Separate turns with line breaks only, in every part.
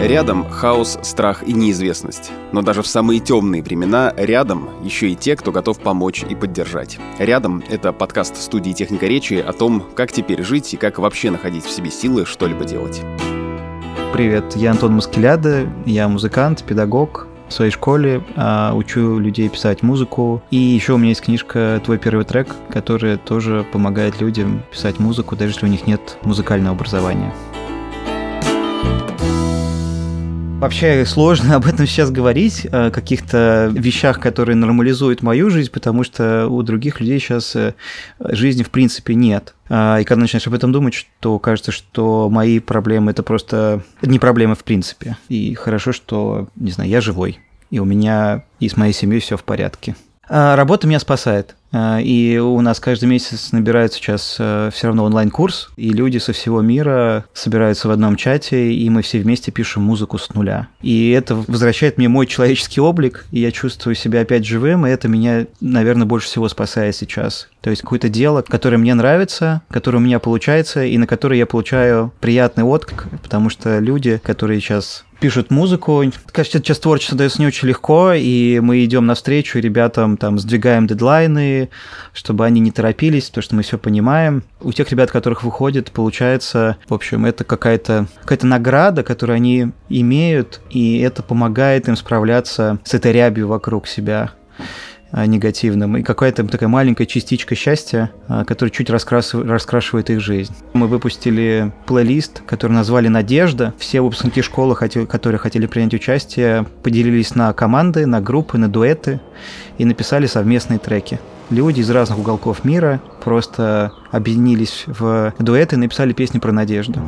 Рядом хаос, страх и неизвестность. Но даже в самые темные времена рядом еще и те, кто готов помочь и поддержать. Рядом — это подкаст студии «Техника речи» о том, как теперь жить и как вообще находить в себе силы что-либо делать.
Привет, я Антон Маскеляда, я музыкант, педагог, в своей школе, а, учу людей писать музыку. И еще у меня есть книжка «Твой первый трек», которая тоже помогает людям писать музыку, даже если у них нет музыкального образования. Вообще сложно об этом сейчас говорить, о каких-то вещах, которые нормализуют мою жизнь, потому что у других людей сейчас э, жизни в принципе нет. А, и когда начинаешь об этом думать, то кажется, что мои проблемы это просто не проблемы в принципе. И хорошо, что, не знаю, я живой. И у меня и с моей семьей все в порядке. А, работа меня спасает. А, и у нас каждый месяц набирается сейчас э, все равно онлайн-курс, и люди со всего мира собираются в одном чате, и мы все вместе пишем музыку с нуля. И это возвращает мне мой человеческий облик, и я чувствую себя опять живым, и это меня, наверное, больше всего спасает сейчас. То есть какое-то дело, которое мне нравится, которое у меня получается, и на которое я получаю приятный отклик, потому что люди, которые сейчас пишут музыку. Кажется, сейчас творчество дается не очень легко, и мы идем навстречу ребятам, там, сдвигаем дедлайны, чтобы они не торопились, потому что мы все понимаем. У тех ребят, которых выходит, получается, в общем, это какая-то какая награда, которую они имеют, и это помогает им справляться с этой рябью вокруг себя. А, негативным, и какая-то такая маленькая частичка счастья, а, которая чуть раскрашивает, раскрашивает их жизнь. Мы выпустили плейлист, который назвали «Надежда». Все выпускники школы, которые хотели принять участие, поделились на команды, на группы, на дуэты и написали совместные треки. Люди из разных уголков мира просто объединились в дуэты и написали песни про надежду.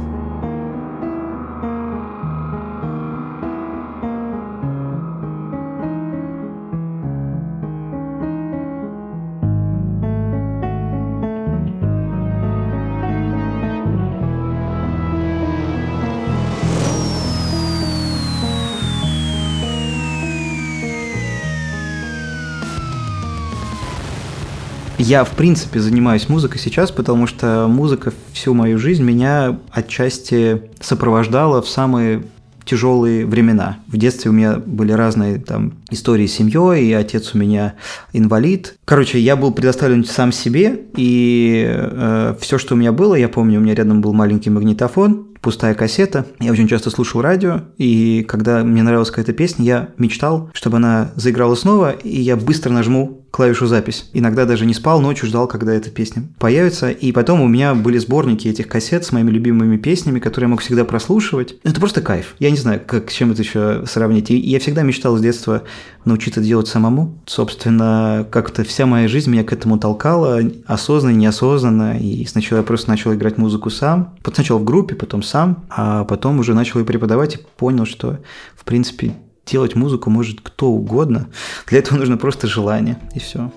Я, в принципе, занимаюсь музыкой сейчас, потому что музыка всю мою жизнь меня отчасти сопровождала в самые тяжелые времена. В детстве у меня были разные там истории с семьей, и отец у меня инвалид. Короче, я был предоставлен сам себе, и э, все, что у меня было, я помню, у меня рядом был маленький магнитофон, пустая кассета. Я очень часто слушал радио, и когда мне нравилась какая-то песня, я мечтал, чтобы она заиграла снова, и я быстро нажму клавишу запись. Иногда даже не спал, ночью ждал, когда эта песня появится. И потом у меня были сборники этих кассет с моими любимыми песнями, которые я мог всегда прослушивать. Это просто кайф. Я не знаю, как, с чем это еще сравнить. И я всегда мечтал с детства научиться делать самому. Собственно, как-то вся моя жизнь меня к этому толкала, осознанно, неосознанно. И сначала я просто начал играть музыку сам. Сначала в группе, потом сам. А потом уже начал ее преподавать и понял, что, в принципе, делать музыку может кто угодно. Для этого нужно просто желание, и все.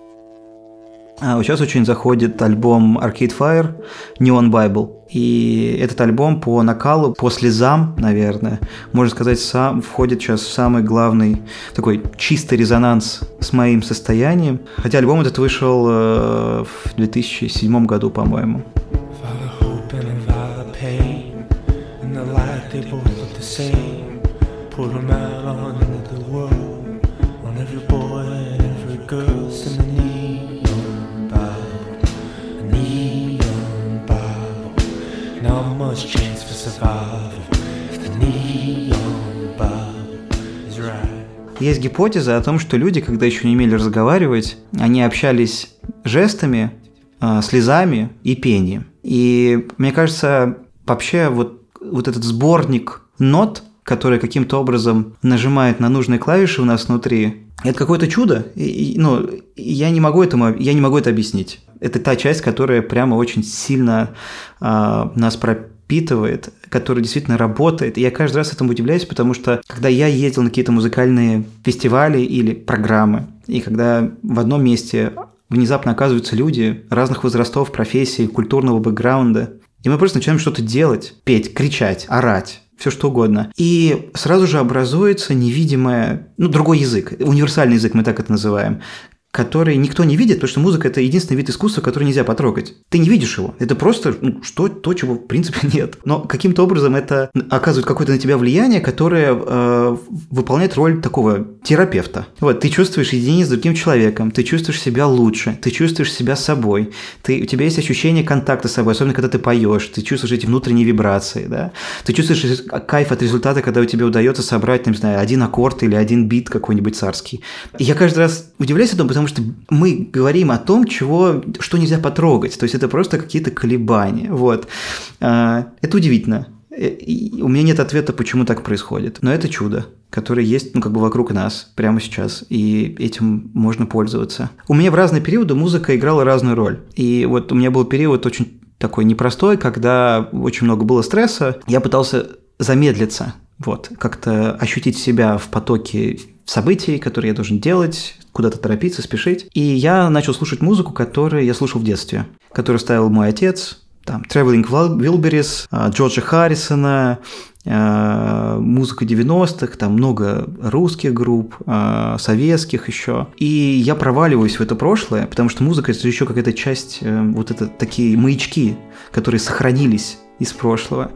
А вот сейчас очень заходит альбом Arcade Fire Neon Bible. И этот альбом по накалу, по слезам, наверное, можно сказать, сам входит сейчас в самый главный такой чистый резонанс с моим состоянием. Хотя альбом этот вышел э, в 2007 году, по-моему. Pull them out on the world, on every boy and every girl, send a neon Bible, a neon Bible. Not much chance for survival if the neon Bible is right. Есть гипотеза о том, что люди, когда еще не умели разговаривать, они общались жестами, а, слезами и пением. И мне кажется, вообще вот, вот этот сборник нот, которая каким-то образом нажимает на нужные клавиши у нас внутри, это какое-то чудо. И, ну, я не могу этому, я не могу это объяснить. Это та часть, которая прямо очень сильно э, нас пропитывает, которая действительно работает. И я каждый раз этому удивляюсь, потому что когда я ездил на какие-то музыкальные фестивали или программы, и когда в одном месте внезапно оказываются люди разных возрастов, профессий, культурного бэкграунда, и мы просто начинаем что-то делать, петь, кричать, орать, все что угодно. И сразу же образуется невидимое, ну, другой язык, универсальный язык, мы так это называем, который никто не видит, потому что музыка – это единственный вид искусства, который нельзя потрогать. Ты не видишь его. Это просто ну, что, то, чего в принципе нет. Но каким-то образом это оказывает какое-то на тебя влияние, которое э, выполняет роль такого терапевта. Вот, ты чувствуешь единение с другим человеком, ты чувствуешь себя лучше, ты чувствуешь себя собой, ты, у тебя есть ощущение контакта с собой, особенно когда ты поешь, ты чувствуешь эти внутренние вибрации, да, ты чувствуешь кайф от результата, когда у тебя удается собрать, не знаю, один аккорд или один бит какой-нибудь царский. И я каждый раз удивляюсь этому, потому что мы говорим о том, чего, что нельзя потрогать, то есть это просто какие-то колебания, вот. А, это удивительно. И у меня нет ответа, почему так происходит, но это чудо который есть, ну, как бы вокруг нас прямо сейчас, и этим можно пользоваться. У меня в разные периоды музыка играла разную роль. И вот у меня был период очень такой непростой, когда очень много было стресса, я пытался замедлиться, вот, как-то ощутить себя в потоке событий, которые я должен делать, куда-то торопиться, спешить. И я начал слушать музыку, которую я слушал в детстве, которую ставил мой отец, там, Traveling Wilburys, а, Джорджа Харрисона, а, музыка 90-х, там много русских групп, а, советских еще. И я проваливаюсь в это прошлое, потому что музыка – это еще какая-то часть, э, вот это такие маячки, которые сохранились из прошлого.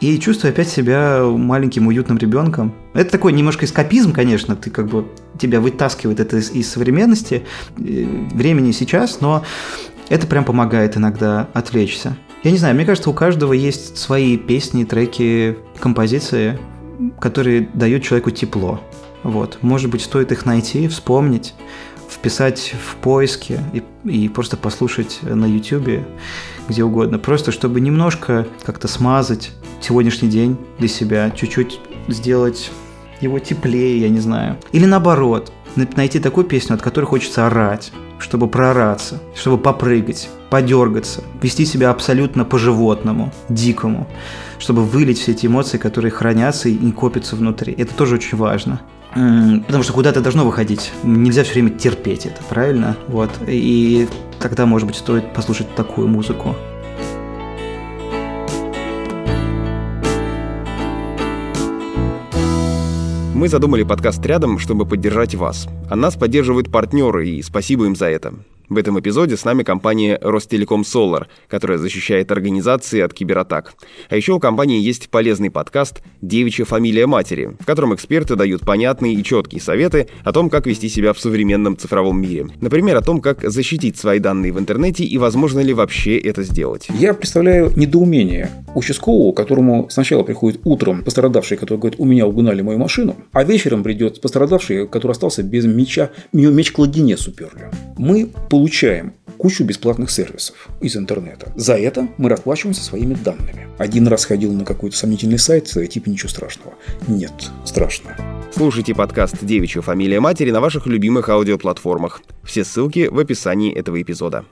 И чувствую опять себя маленьким уютным ребенком. Это такой немножко эскапизм, конечно, ты как бы тебя вытаскивает это из, из современности, э, времени сейчас, но это прям помогает иногда отвлечься. Я не знаю, мне кажется, у каждого есть свои песни, треки, композиции, которые дают человеку тепло. Вот. Может быть, стоит их найти, вспомнить, вписать в поиски и, и просто послушать на YouTube, где угодно. Просто чтобы немножко как-то смазать сегодняшний день для себя, чуть-чуть сделать его теплее, я не знаю. Или наоборот, найти такую песню, от которой хочется орать, чтобы проораться, чтобы попрыгать, подергаться, вести себя абсолютно по-животному, дикому, чтобы вылить все эти эмоции, которые хранятся и копятся внутри. Это тоже очень важно. Потому что куда-то должно выходить. Нельзя все время терпеть это, правильно? Вот. И тогда, может быть, стоит послушать такую музыку.
Мы задумали подкаст рядом, чтобы поддержать вас. А нас поддерживают партнеры, и спасибо им за это. В этом эпизоде с нами компания Ростелеком Solar, которая защищает организации от кибератак. А еще у компании есть полезный подкаст «Девичья фамилия матери», в котором эксперты дают понятные и четкие советы о том, как вести себя в современном цифровом мире. Например, о том, как защитить свои данные в интернете и возможно ли вообще это сделать.
Я представляю недоумение участкового, которому сначала приходит утром пострадавший, который говорит, у меня угнали мою машину, а вечером придет пострадавший, который остался без меча, меч кладенец уперли. Мы получаем кучу бесплатных сервисов из интернета. За это мы расплачиваемся своими данными. Один раз ходил на какой-то сомнительный сайт, типа ничего страшного. Нет, страшно.
Слушайте подкаст «Девичья фамилия матери» на ваших любимых аудиоплатформах. Все ссылки в описании этого эпизода.